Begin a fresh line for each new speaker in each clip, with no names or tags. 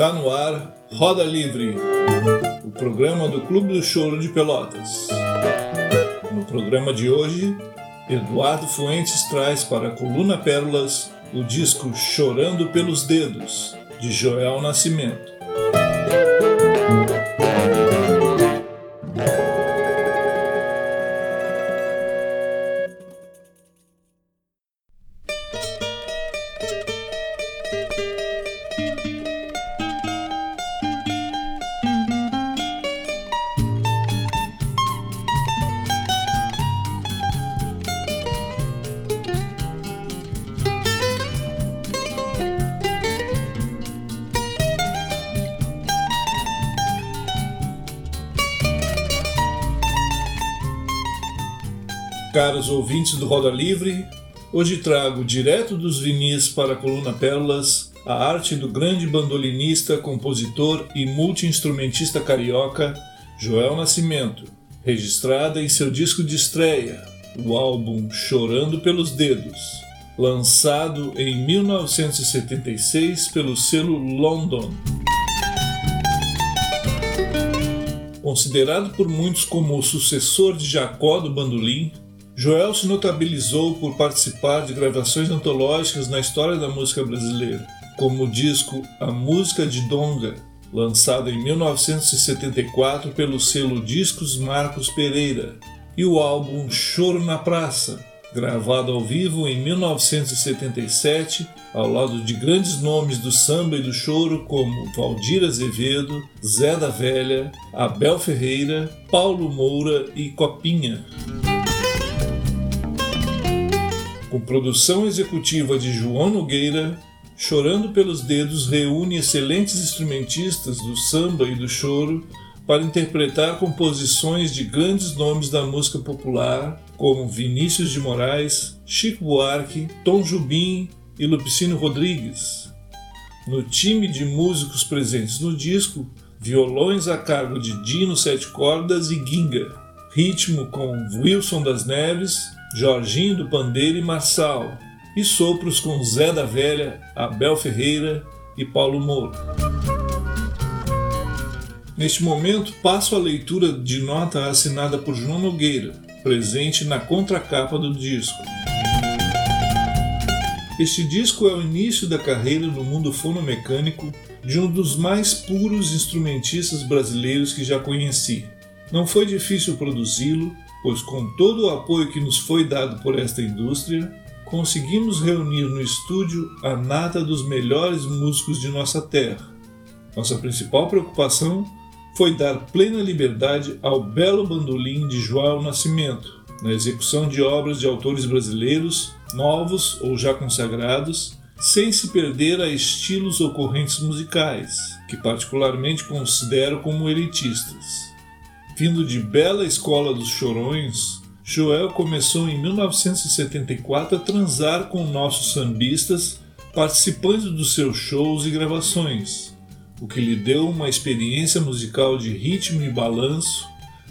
Está no ar Roda Livre, o programa do Clube do Choro de Pelotas. No programa de hoje, Eduardo Fuentes traz para a Coluna Pérolas o disco Chorando pelos Dedos, de Joel Nascimento. Caros ouvintes do Roda Livre, hoje trago direto dos vinis para a coluna Pérolas a arte do grande bandolinista, compositor e multiinstrumentista carioca Joel Nascimento, registrada em seu disco de estreia, o álbum Chorando pelos Dedos, lançado em 1976 pelo selo London. Considerado por muitos como o sucessor de Jacó do bandolim, Joel se notabilizou por participar de gravações antológicas na história da música brasileira, como o disco A Música de Donga, lançado em 1974 pelo selo Discos Marcos Pereira, e o álbum Choro na Praça, gravado ao vivo em 1977, ao lado de grandes nomes do samba e do choro como Valdir Azevedo, Zé da Velha, Abel Ferreira, Paulo Moura e Copinha com produção executiva de João Nogueira, Chorando pelos Dedos reúne excelentes instrumentistas do samba e do choro para interpretar composições de grandes nomes da música popular, como Vinícius de Moraes, Chico Buarque, Tom Jubim e Lupicino Rodrigues. No time de músicos presentes no disco, violões a cargo de Dino Sete Cordas e Ginga, ritmo com Wilson das Neves Jorginho do Pandeiro e Marçal, e sopros com Zé da Velha, Abel Ferreira e Paulo Moura. Neste momento, passo a leitura de nota assinada por João Nogueira, presente na contracapa do disco. Este disco é o início da carreira no mundo fonomecânico de um dos mais puros instrumentistas brasileiros que já conheci. Não foi difícil produzi-lo pois com todo o apoio que nos foi dado por esta indústria, conseguimos reunir no estúdio a nata dos melhores músicos de nossa terra. Nossa principal preocupação foi dar plena liberdade ao belo bandolim de João Nascimento, na execução de obras de autores brasileiros, novos ou já consagrados, sem se perder a estilos ocorrentes musicais, que particularmente considero como elitistas. Vindo de bela escola dos chorões, Joel começou em 1974 a transar com nossos sambistas, participando dos seus shows e gravações, o que lhe deu uma experiência musical de ritmo e balanço,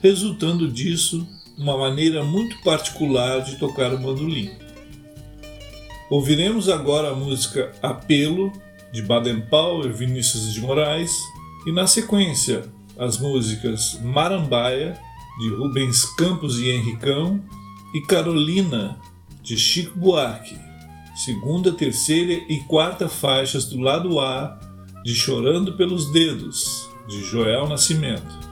resultando disso uma maneira muito particular de tocar o bandolim. Ouviremos agora a música Apelo, de Baden Powell, Vinícius de Moraes, e na sequência as músicas Marambaia, de Rubens Campos e Henricão, e Carolina, de Chico Buarque, segunda, terceira e quarta faixas do lado A de Chorando pelos Dedos, de Joel Nascimento.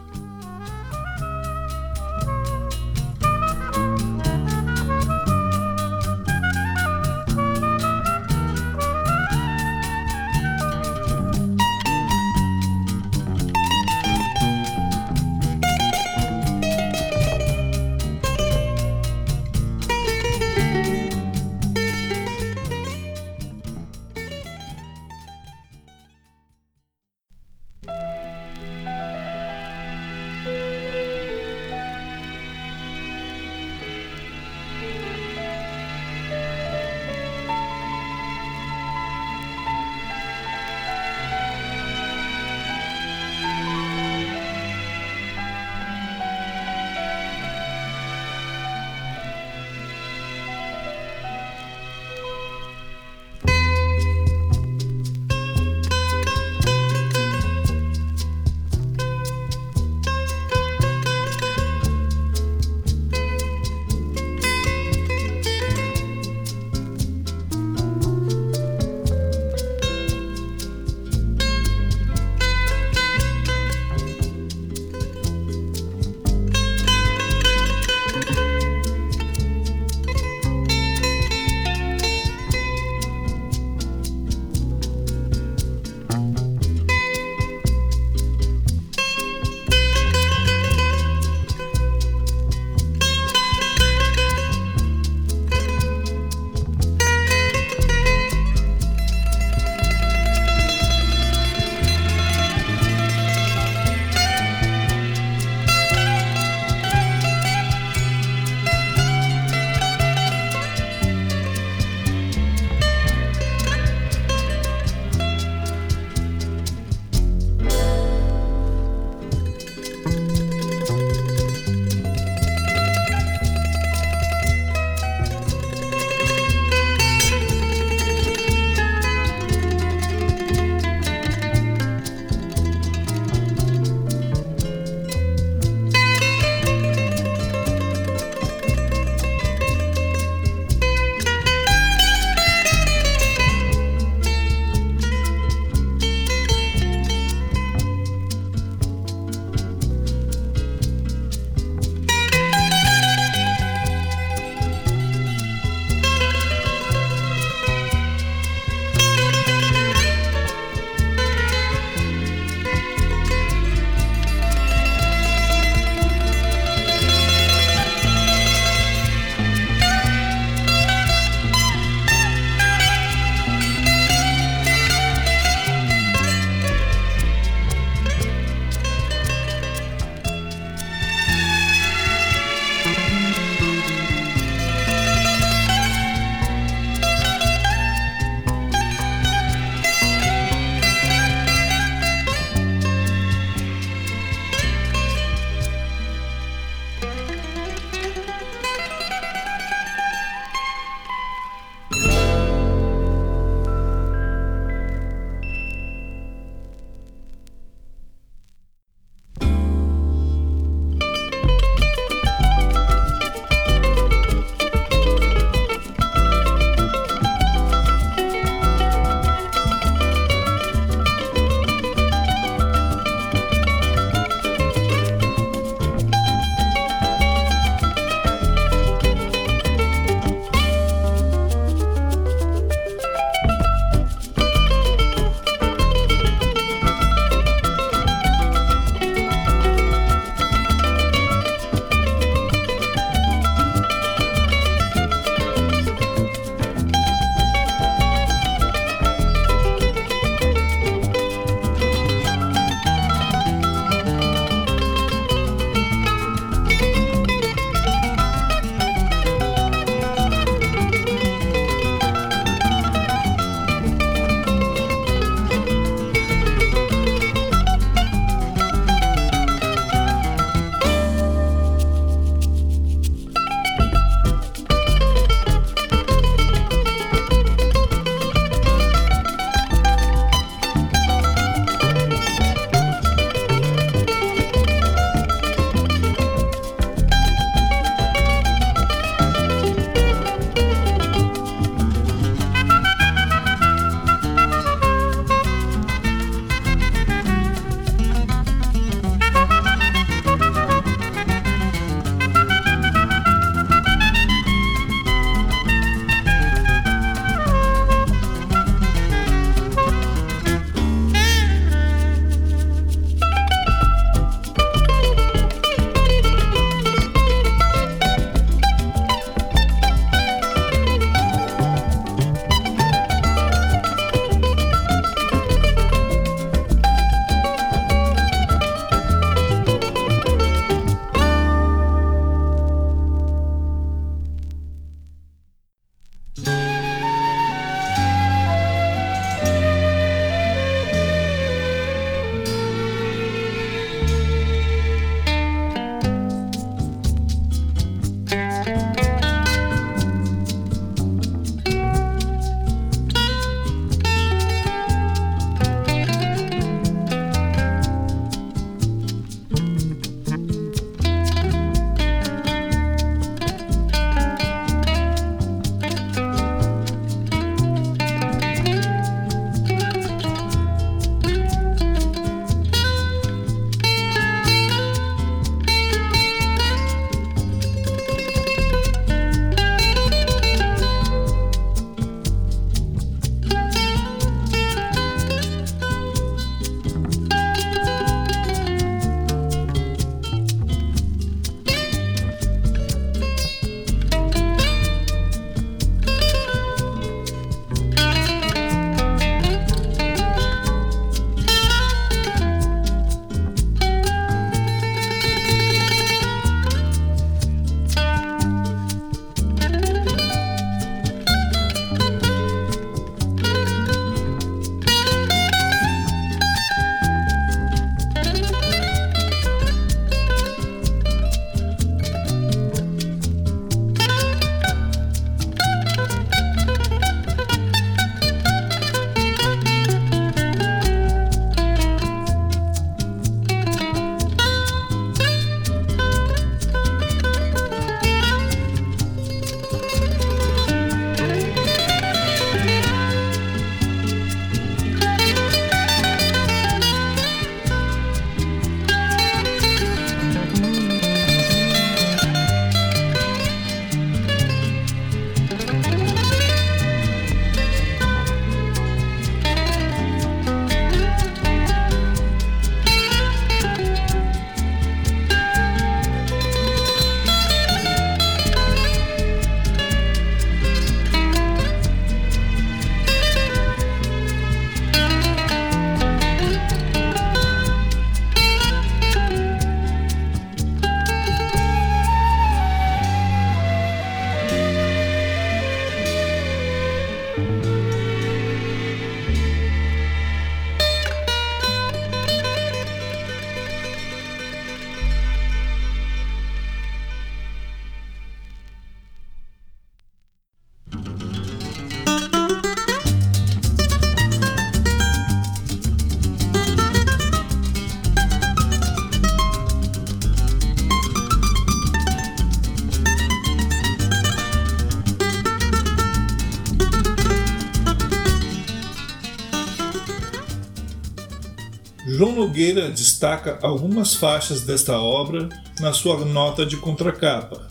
Destaca algumas faixas desta obra na sua nota de contracapa.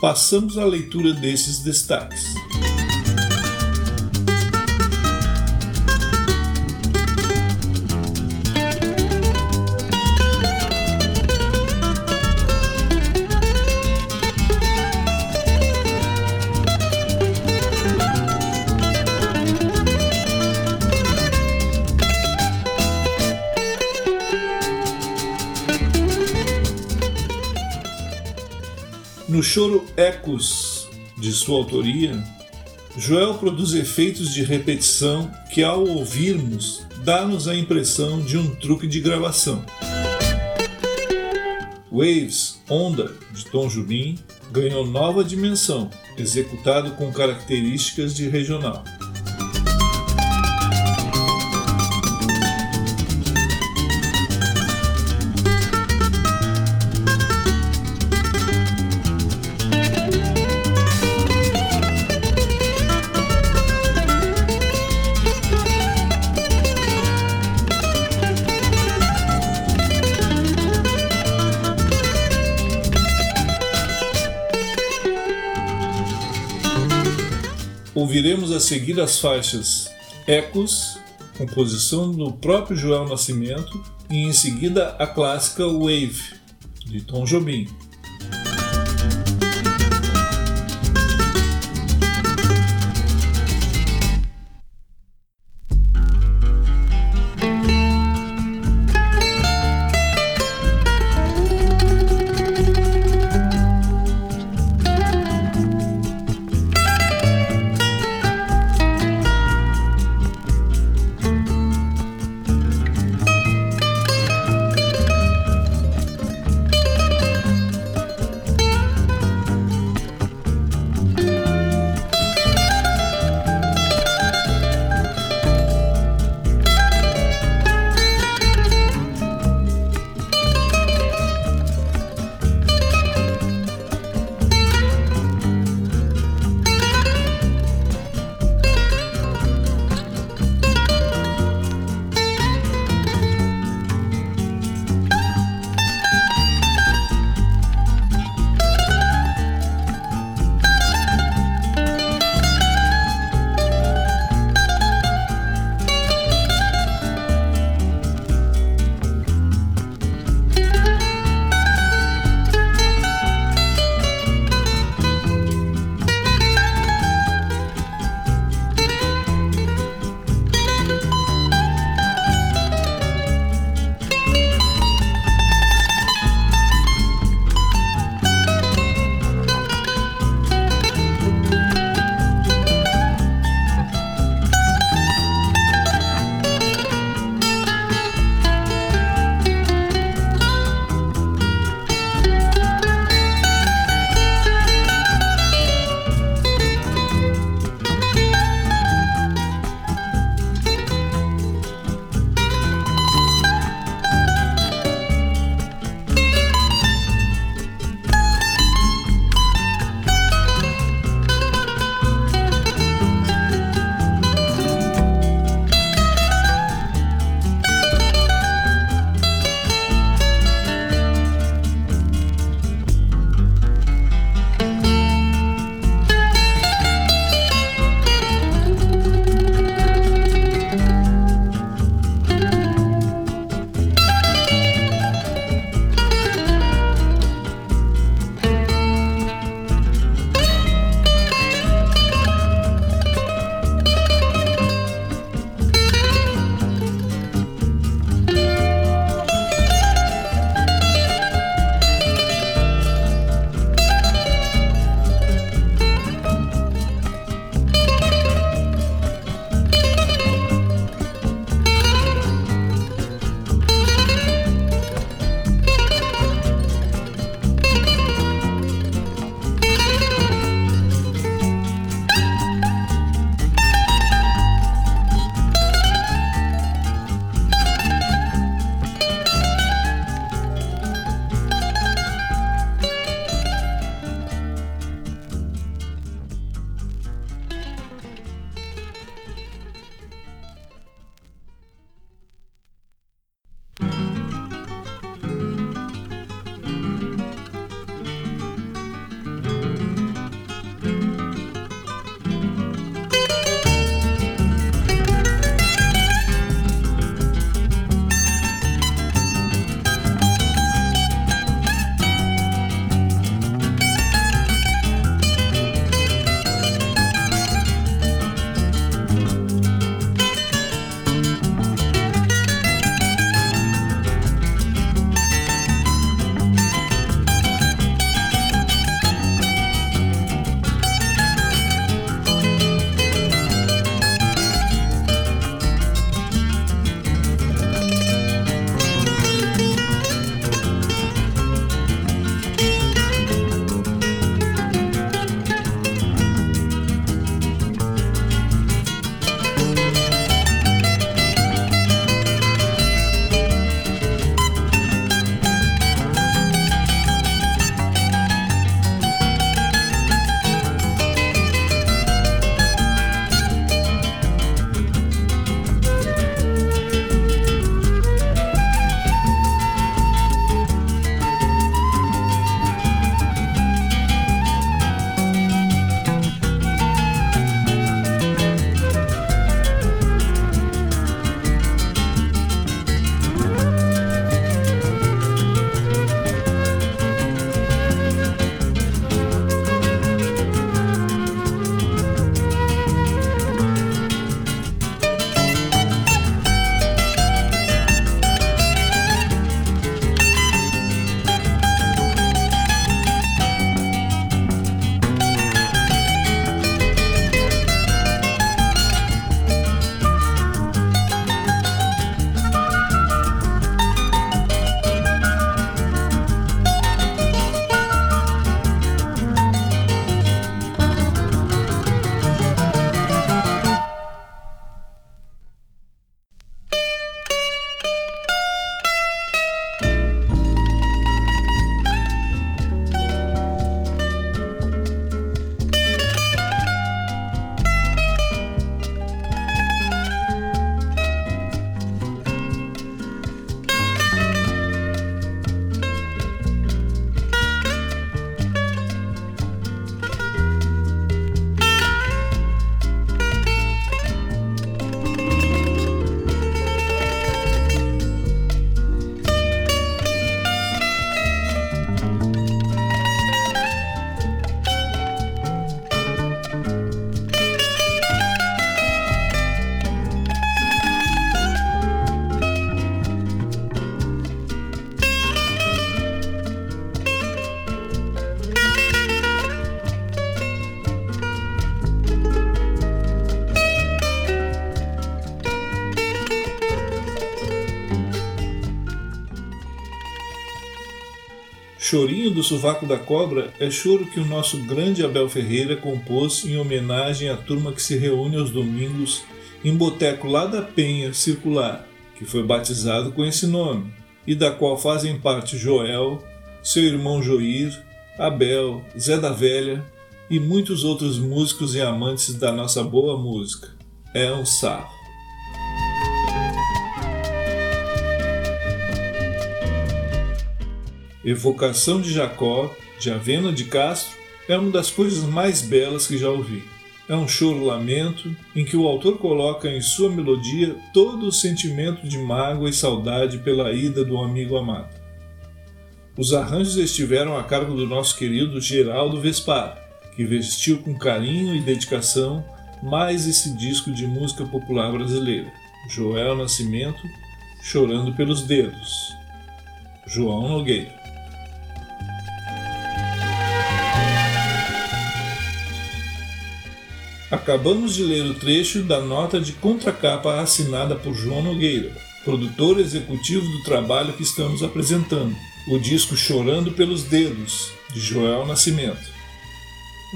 Passamos à leitura desses destaques. Choro Ecos, de sua autoria, Joel produz efeitos de repetição que, ao ouvirmos, dá-nos a impressão de um truque de gravação. Waves, Onda, de Tom Jubim, ganhou nova dimensão, executado com características de regional. Ouviremos a seguir as faixas Ecos, composição do próprio Joel Nascimento, e em seguida a clássica Wave, de Tom Jobim. Chorinho do Sovaco da Cobra é choro que o nosso grande Abel Ferreira compôs em homenagem à turma que se reúne aos domingos em boteco lá da Penha Circular, que foi batizado com esse nome, e da qual fazem parte Joel, seu irmão Joir, Abel, Zé da Velha e muitos outros músicos e amantes da nossa boa música. É um sarro. Evocação de Jacó, de Avena de Castro, é uma das coisas mais belas que já ouvi. É um choro-lamento em que o autor coloca em sua melodia todo o sentimento de mágoa e saudade pela ida do amigo amado. Os arranjos estiveram a cargo do nosso querido Geraldo Vespar, que vestiu com carinho e dedicação mais esse disco de música popular brasileira, Joel Nascimento, Chorando pelos Dedos, João Nogueira. Acabamos de ler o trecho da nota de contracapa assinada por João Nogueira, produtor executivo do trabalho que estamos apresentando, o disco Chorando pelos Dedos, de Joel Nascimento.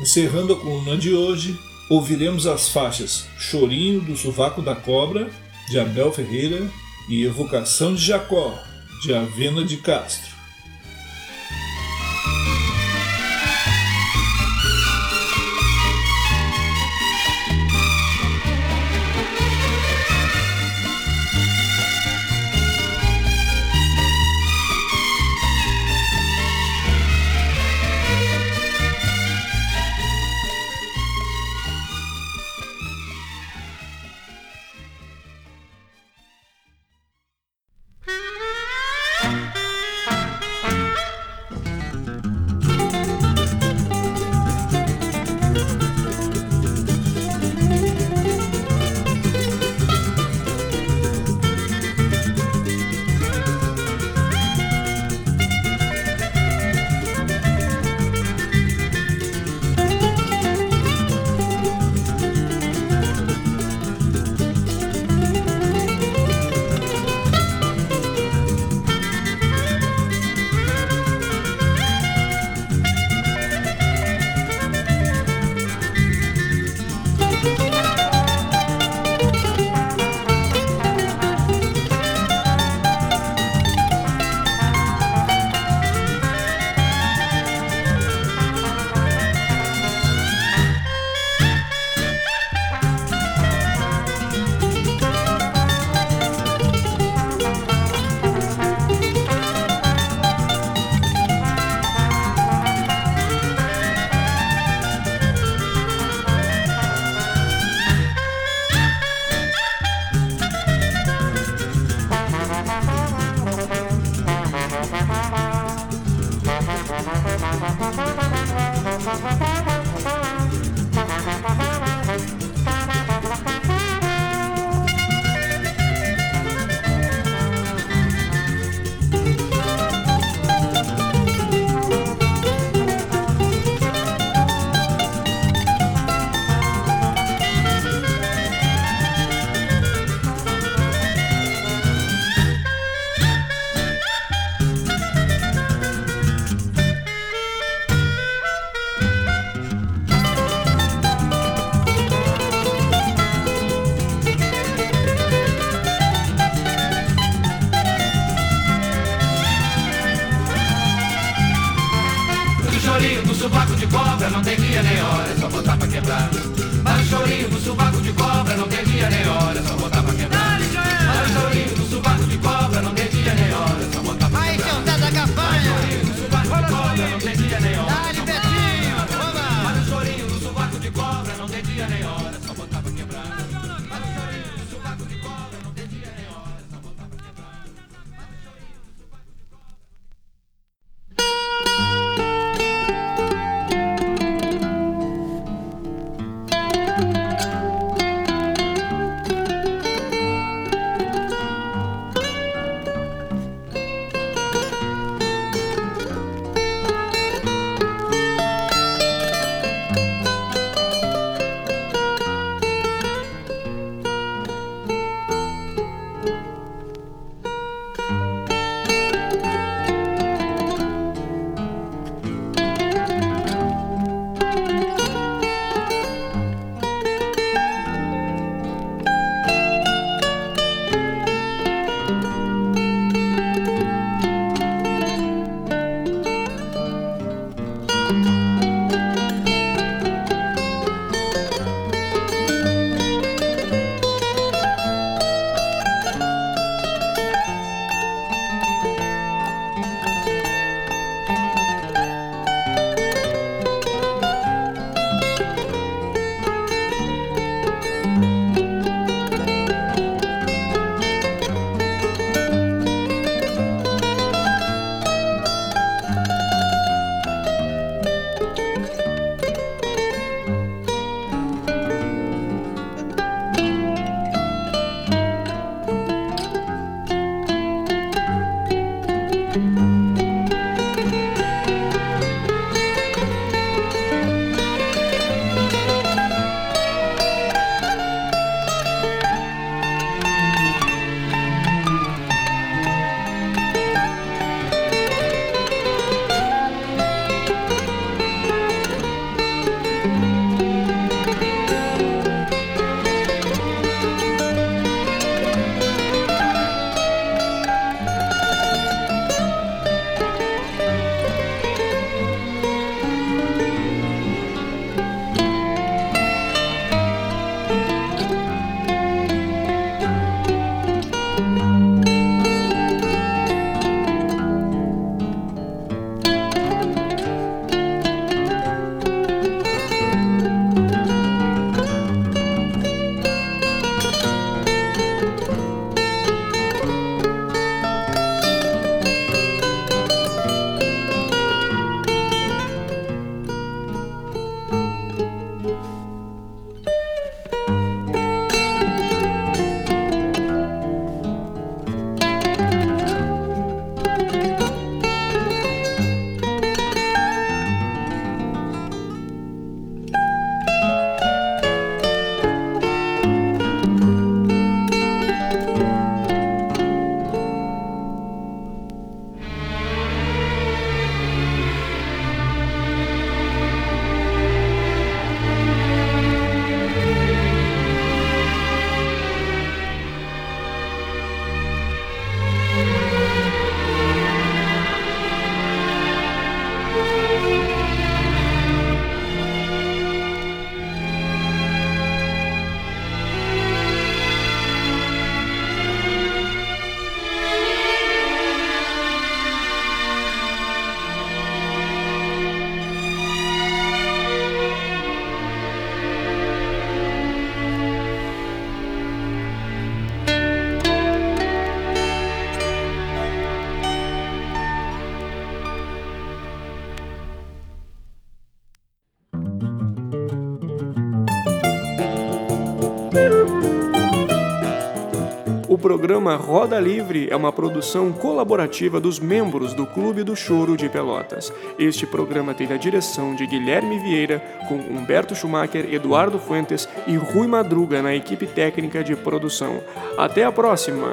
Encerrando a coluna de hoje, ouviremos as faixas Chorinho do Sovaco da Cobra, de Abel Ferreira, e Evocação de Jacó, de Avena de Castro.
Thank O programa Roda Livre é uma produção colaborativa dos membros do Clube do Choro de Pelotas. Este programa teve a direção de Guilherme Vieira, com Humberto Schumacher, Eduardo Fuentes e Rui Madruga na equipe técnica de produção. Até a próxima!